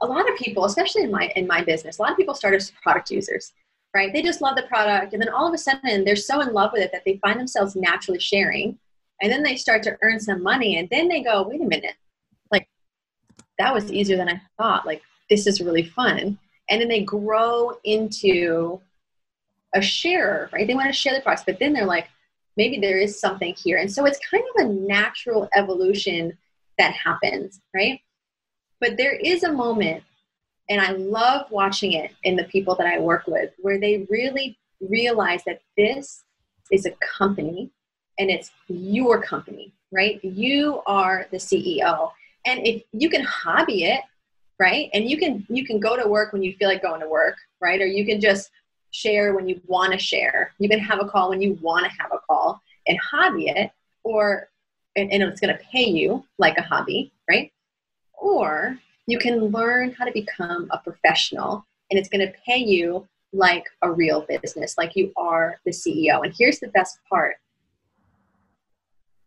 a lot of people, especially in my in my business, a lot of people start as product users right? They just love the product. And then all of a sudden, they're so in love with it that they find themselves naturally sharing. And then they start to earn some money. And then they go, wait a minute, like that was easier than I thought. Like this is really fun. And then they grow into a sharer, right? They want to share the products, but then they're like, maybe there is something here. And so it's kind of a natural evolution that happens, right? But there is a moment and I love watching it in the people that I work with, where they really realize that this is a company and it's your company, right? You are the CEO. And if you can hobby it, right? And you can you can go to work when you feel like going to work, right? Or you can just share when you want to share. You can have a call when you want to have a call and hobby it, or and, and it's going to pay you like a hobby, right? Or you can learn how to become a professional and it's going to pay you like a real business, like you are the CEO. And here's the best part.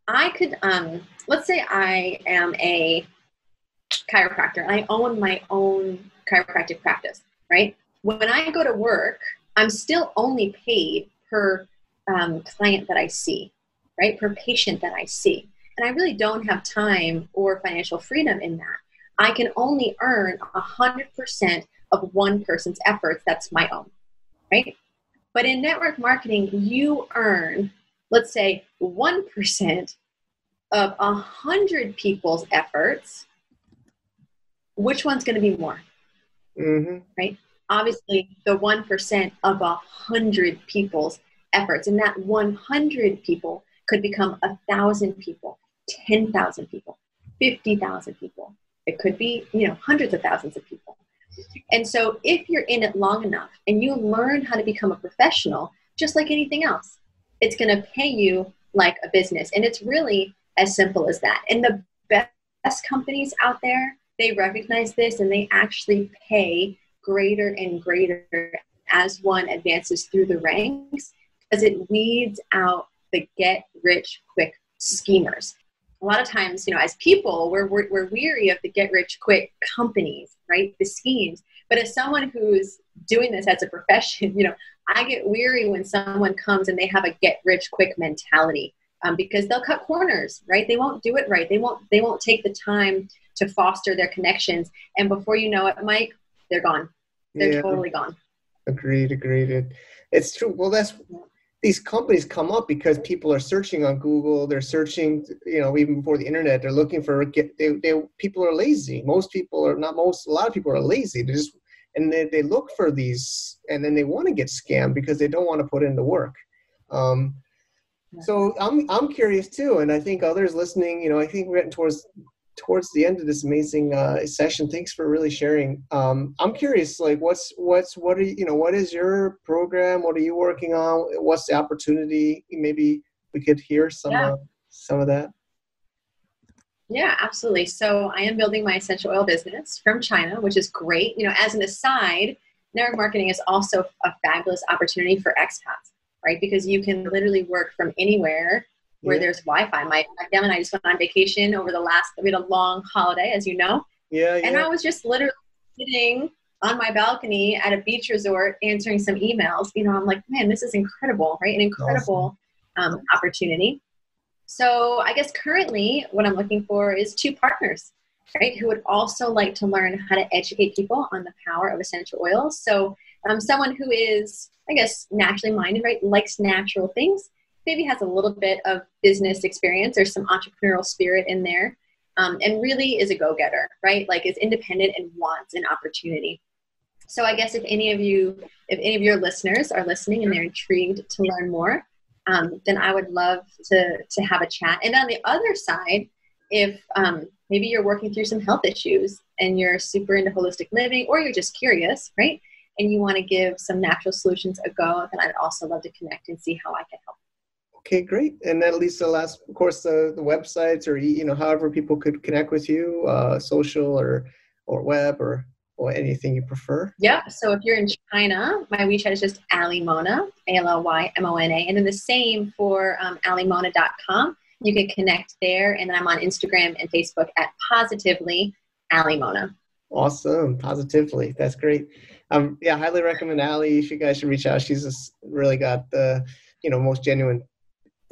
I could, um, let's say I am a chiropractor and I own my own chiropractic practice, right? When I go to work, I'm still only paid per um, client that I see, right? Per patient that I see. And I really don't have time or financial freedom in that. I can only earn 100% of one person's efforts. That's my own, right? But in network marketing, you earn, let's say, 1% of 100 people's efforts. Which one's going to be more? Mm-hmm. Right? Obviously, the 1% of 100 people's efforts. And that 100 people could become 1,000 people, 10,000 people, 50,000 people. It could be, you know, hundreds of thousands of people. And so if you're in it long enough and you learn how to become a professional, just like anything else, it's going to pay you like a business. And it's really as simple as that. And the best companies out there, they recognize this and they actually pay greater and greater as one advances through the ranks because it weeds out the get rich quick schemers a lot of times, you know, as people, we're, we're, we're weary of the get rich quick companies, right? The schemes. But as someone who's doing this as a profession, you know, I get weary when someone comes and they have a get rich quick mentality um, because they'll cut corners, right? They won't do it right. They won't, they won't take the time to foster their connections. And before you know it, Mike, they're gone. They're yeah. totally gone. Agreed, agreed. It's true. Well, that's these companies come up because people are searching on Google. They're searching, you know, even before the internet. They're looking for get. They, they people are lazy. Most people are not. Most a lot of people are lazy. They just and they, they look for these, and then they want to get scammed because they don't want to put in the work. Um, so I'm I'm curious too, and I think others listening. You know, I think we're getting towards towards the end of this amazing uh, session. Thanks for really sharing. Um, I'm curious, like, what's what's what are you, you know what is your program? What are you working on? What's the opportunity? Maybe we could hear some yeah. uh, some of that. Yeah, absolutely. So I am building my essential oil business from China, which is great. You know, as an aside, network marketing is also a fabulous opportunity for expats, right? Because you can literally work from anywhere where yeah. there's Wi-Fi. My, my family and I just went on vacation over the last. We had a long holiday, as you know. Yeah, yeah. And I was just literally sitting on my balcony at a beach resort answering some emails. You know, I'm like, man, this is incredible, right? An incredible awesome. um, opportunity. So I guess currently what I'm looking for is two partners, right, who would also like to learn how to educate people on the power of essential oils. So um, someone who is, I guess, naturally minded, right, likes natural things, maybe has a little bit of business experience or some entrepreneurial spirit in there, um, and really is a go getter, right? Like is independent and wants an opportunity. So I guess if any of you, if any of your listeners are listening and they're intrigued to learn more, um, then I would love to to have a chat. And on the other side, if um, maybe you're working through some health issues and you're super into holistic living, or you're just curious, right? And you want to give some natural solutions a go, then I'd also love to connect and see how I can help. Okay, great. And then the last, of course, the, the websites or you know, however people could connect with you, uh, social or or web or or anything you prefer. Yeah. So if you're in China, my WeChat is just Ali Mona, A L L Y M O N A, and then the same for um, allymona.com. You can connect there, and then I'm on Instagram and Facebook at positively Ali Mona. Awesome, positively. That's great. Um, yeah, highly recommend Ali. If you guys should reach out, she's just really got the you know most genuine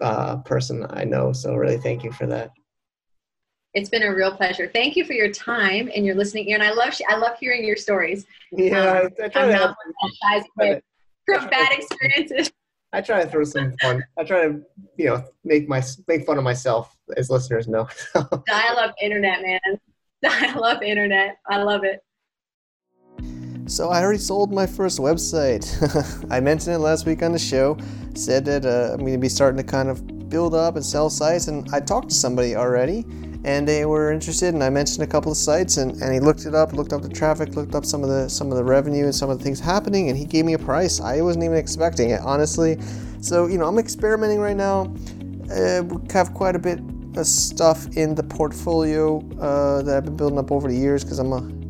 uh, person I know. So really, thank you for that. It's been a real pleasure. Thank you for your time and your listening ear. And I love I love hearing your stories. Yeah, um, I, I try to have, from bad experiences. I try to throw some fun. I try to, you know, make my make fun of myself, as listeners know. Dial up internet, man. Dial up internet. I love it. So I already sold my first website. I mentioned it last week on the show. Said that uh, I'm going to be starting to kind of build up and sell sites, and I talked to somebody already, and they were interested. And I mentioned a couple of sites, and, and he looked it up, looked up the traffic, looked up some of the some of the revenue and some of the things happening, and he gave me a price. I wasn't even expecting it, honestly. So you know, I'm experimenting right now. Uh, have quite a bit of stuff in the portfolio uh, that I've been building up over the years because I'm a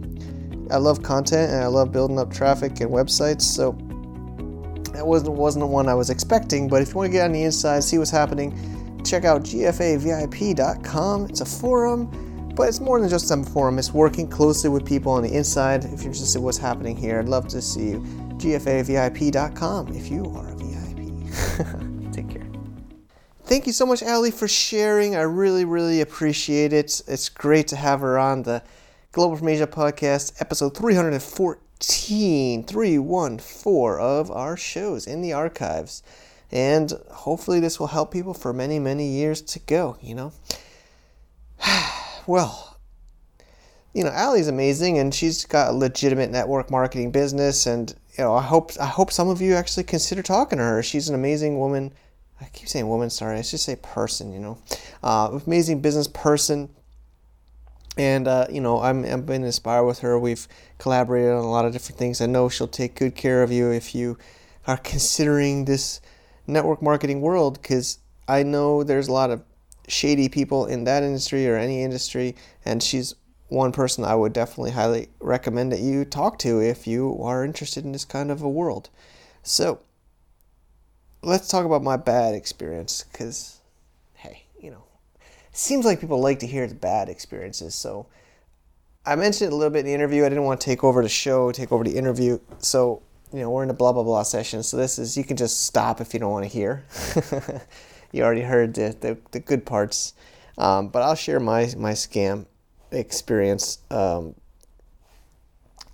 I love content and I love building up traffic and websites. So that wasn't wasn't the one I was expecting. But if you want to get on the inside, see what's happening, check out gfavip.com. It's a forum, but it's more than just a forum. It's working closely with people on the inside. If you're interested in what's happening here, I'd love to see you. gfavip.com if you are a VIP. Take care. Thank you so much, Ali, for sharing. I really, really appreciate it. It's great to have her on the Global from Asia podcast, episode 314, 314 of our shows in the archives. And hopefully, this will help people for many, many years to go, you know? well, you know, Ali's amazing and she's got a legitimate network marketing business. And, you know, I hope, I hope some of you actually consider talking to her. She's an amazing woman. I keep saying woman, sorry, I should say person, you know. Uh, amazing business person and uh, you know I'm I've been inspired with her. We've collaborated on a lot of different things. I know she'll take good care of you if you are considering this network marketing world because I know there's a lot of shady people in that industry or any industry, and she's one person I would definitely highly recommend that you talk to if you are interested in this kind of a world. So let's talk about my bad experience because seems like people like to hear the bad experiences. So I mentioned it a little bit in the interview. I didn't want to take over the show, take over the interview. So, you know, we're in a blah, blah, blah session. So this is, you can just stop if you don't want to hear. you already heard the, the, the good parts. Um, but I'll share my, my scam experience. Um,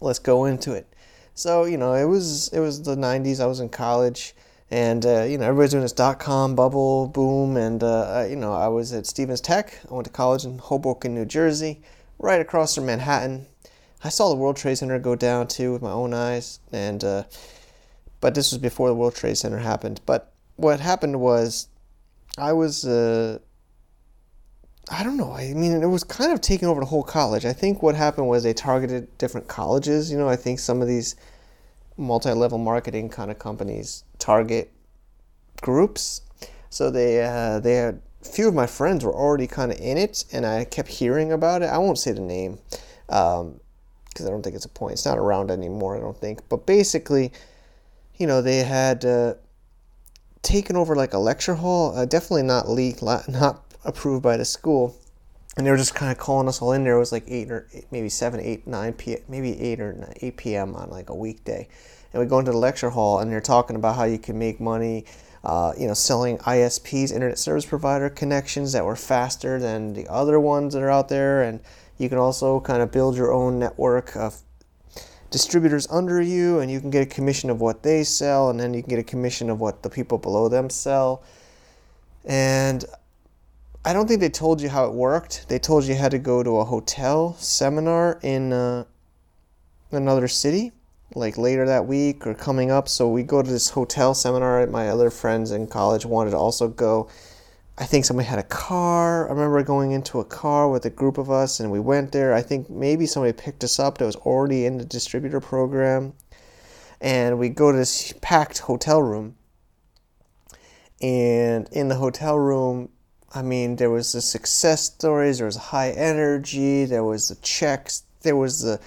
let's go into it. So, you know, it was, it was the 90s. I was in college and uh, you know everybody's doing this dot com bubble boom. And uh, you know i was at stevens tech. I went to college in hoboken new jersey right across from manhattan. I saw the world trade center go down too with my own eyes. And uh, but this was before the world trade center happened. But what happened was i was uh, i don't know. I mean it was kind of taking over the whole college. I think what happened was they targeted different colleges. You know i think some of these multi-level marketing kind of companies target groups. So they uh, they had a few of my friends were already kind of in it, and I kept hearing about it. I won't say the name because um, I don't think it's a point. It's not around anymore. I don't think. But basically, you know, they had uh, taken over like a lecture hall. Uh, definitely not leaked, not approved by the school. And they were just kind of calling us all in there. It was like eight or eight, maybe seven, eight, nine p. Maybe eight or eight p.m. on like a weekday and we go into the lecture hall and they're talking about how you can make money uh, you know, selling ISPs, internet service provider connections that were faster than the other ones that are out there. And you can also kind of build your own network of distributors under you, and you can get a commission of what they sell, and then you can get a commission of what the people below them sell. And I don't think they told you how it worked. They told you had to go to a hotel seminar in uh, another city like later that week or coming up. So we go to this hotel seminar. My other friends in college wanted to also go. I think somebody had a car. I remember going into a car with a group of us and we went there. I think maybe somebody picked us up that was already in the distributor program. And we go to this packed hotel room. And in the hotel room, I mean, there was the success stories, there was high energy, there was the checks, there was the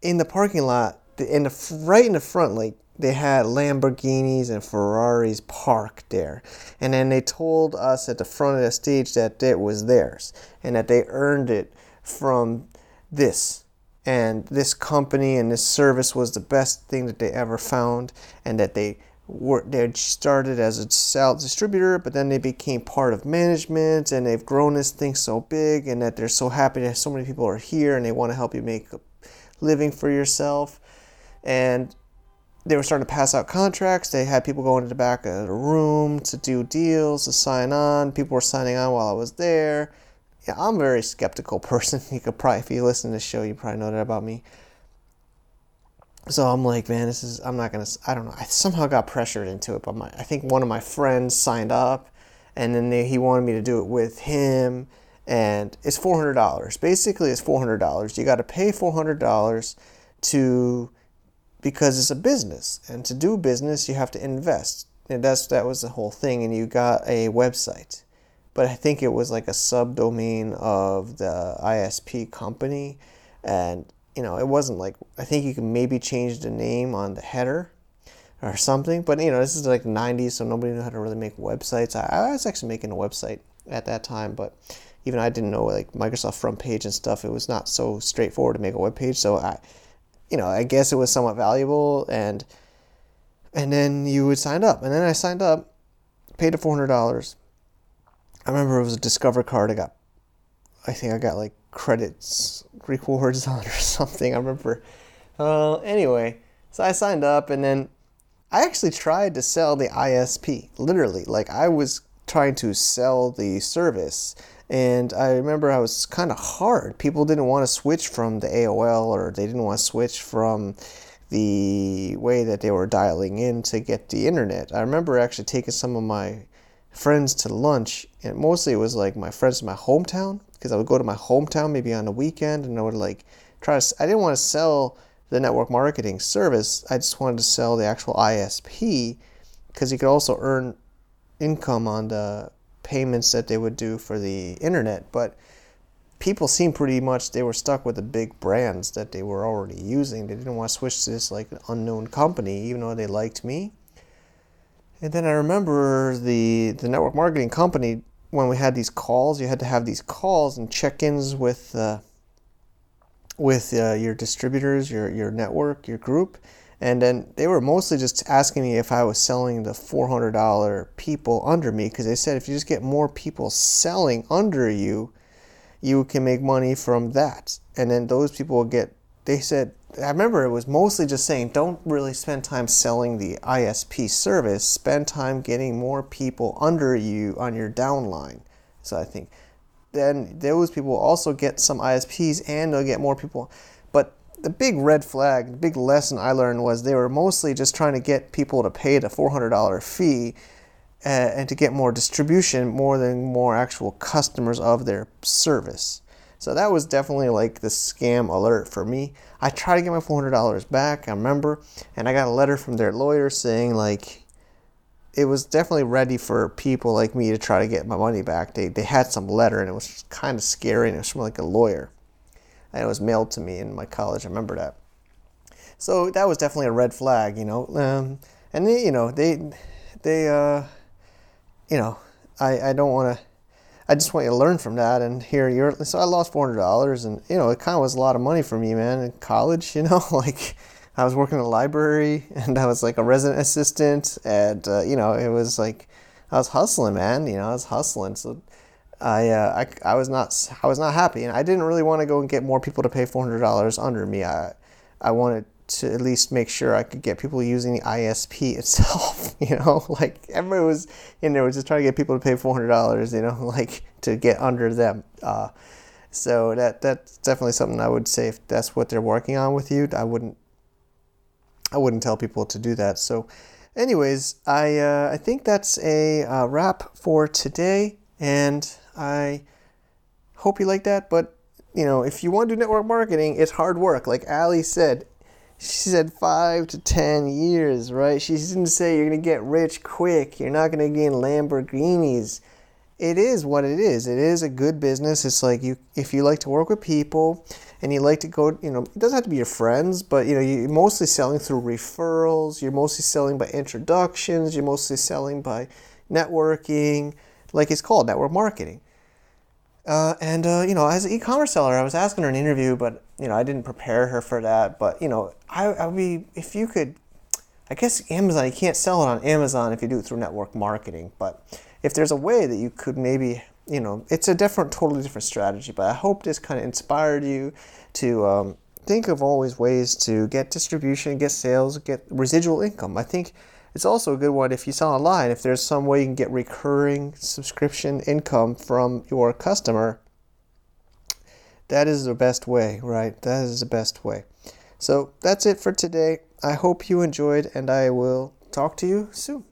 in the parking lot, in the right in the front, like they had Lamborghinis and Ferraris parked there. And then they told us at the front of the stage that it was theirs and that they earned it from this. And this company and this service was the best thing that they ever found, and that they were they started as a sales distributor, but then they became part of management, and they've grown this thing so big, and that they're so happy that so many people are here, and they want to help you make a living for yourself. And they were starting to pass out contracts. They had people going to the back of the room to do deals, to sign on. People were signing on while I was there. Yeah, I'm a very skeptical person. You could probably, if you listen to the show, you probably know that about me. So I'm like, man, this is, I'm not going to, I don't know. I somehow got pressured into it, but my, I think one of my friends signed up and then they, he wanted me to do it with him. And it's $400. Basically, it's $400. You got to pay $400 to because it's a business, and to do business, you have to invest. And that's that was the whole thing. And you got a website, but I think it was like a subdomain of the ISP company, and you know it wasn't like I think you can maybe change the name on the header or something. But you know this is like 90s, so nobody knew how to really make websites. I, I was actually making a website at that time, but even I didn't know like Microsoft front page and stuff. It was not so straightforward to make a web page, so I you know, I guess it was somewhat valuable and and then you would sign up. And then I signed up, paid the four hundred dollars. I remember it was a Discover card I got I think I got like credits rewards on or something. I remember uh, anyway, so I signed up and then I actually tried to sell the ISP. Literally. Like I was trying to sell the service and I remember I was kind of hard. People didn't want to switch from the AOL or they didn't want to switch from the way that they were dialing in to get the internet. I remember actually taking some of my friends to lunch, and mostly it was like my friends in my hometown because I would go to my hometown maybe on the weekend and I would like try to. I didn't want to sell the network marketing service, I just wanted to sell the actual ISP because you could also earn income on the payments that they would do for the internet, but people seemed pretty much they were stuck with the big brands that they were already using. They didn't want to switch to this like unknown company, even though they liked me. And then I remember the the network marketing company when we had these calls. You had to have these calls and check-ins with uh, with uh, your distributors, your your network, your group, and then they were mostly just asking me if I was selling the $400 people under me because they said if you just get more people selling under you, you can make money from that. And then those people will get, they said, I remember it was mostly just saying don't really spend time selling the ISP service, spend time getting more people under you on your downline. So I think then those people also get some ISPs and they'll get more people But the big red flag, the big lesson I learned was they were mostly just trying to get people to pay the $400 fee uh, and to get more distribution more than more actual customers of their service. So that was definitely like the scam alert for me. I tried to get my $400 back, I remember, and I got a letter from their lawyer saying like it was definitely ready for people like me to try to get my money back. They, they had some letter and it was kind of scary and it was from like a lawyer and it was mailed to me in my college. I remember that. So that was definitely a red flag, you know. Um, and they, you know, they, they, uh, you know, I, I don't want to. I just want you to learn from that. And here you're. So I lost four hundred dollars, and you know, it kind of was a lot of money for me, man. In college, you know, like I was working in a library, and I was like a resident assistant, and uh, you know, it was like I was hustling, man. You know, I was hustling. So I, uh, I, I was not I was not happy, and I didn't really want to go and get more people to pay four hundred dollars under me. I I wanted to at least make sure I could get people using the ISP itself. You know, like everybody was in there was just trying to get people to pay four hundred dollars. You know, like to get under them. Uh, so that that's definitely something I would say if that's what they're working on with you. I wouldn't I wouldn't tell people to do that. So, anyways, I uh, I think that's a uh, wrap for today, and I hope you like that. But you know, if you want to do network marketing, it's hard work. Like Ali said, she said five to ten years, right? She didn't say you're gonna get rich quick. You're not gonna gain Lamborghinis. It is what it is. It is a good business. It's like you if you like to work with people and you like to go, you know, it doesn't have to be your friends, but you know, you're mostly selling through referrals. You're mostly selling by introductions. You're mostly selling by networking, like it's called network marketing. Uh, and uh, you know, as an e-commerce seller, I was asking her an interview, but you know, I didn't prepare her for that. But you know, I, I would be if you could. I guess Amazon, you can't sell it on Amazon if you do it through network marketing. But if there's a way that you could maybe, you know, it's a different, totally different strategy. But I hope this kind of inspired you to um, think of always ways to get distribution, get sales, get residual income. I think it's also a good one if you sell online, if there's some way you can get recurring subscription income from your customer. That is the best way, right? That is the best way. So that's it for today. I hope you enjoyed, and I will talk to you soon.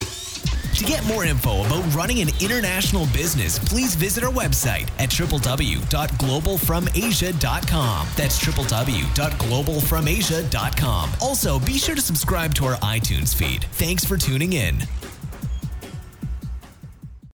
To get more info about running an international business, please visit our website at www.globalfromasia.com. That's www.globalfromasia.com. Also, be sure to subscribe to our iTunes feed. Thanks for tuning in.